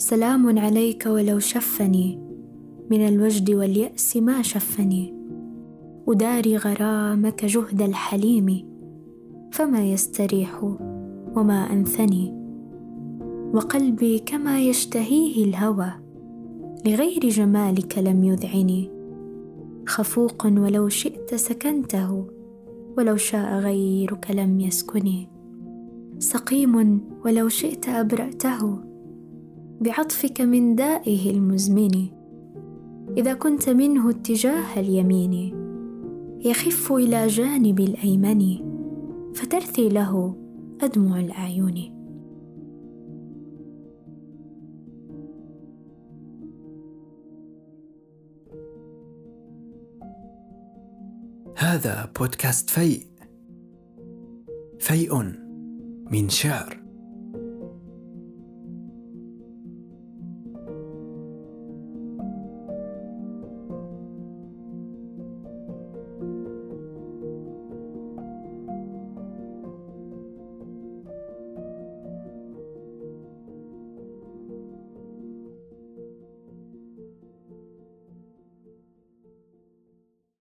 سلام عليك ولو شفني. من الوجد واليأس ما شفني. أداري غرامك جهد الحليم. فما يستريح وما أنثني. وقلبي كما يشتهيه الهوى. لغير جمالك لم يذعني. خفوق ولو شئت سكنته. ولو شاء غيرك لم يسكني. سقيم ولو شئت أبرأته. بعطفك من دائه المزمن. إذا كنت منه اتجاه اليمين يخف إلى جانب الأيمن فترثي له أدمع الأعين. هذا بودكاست فيء. فيء من شعر.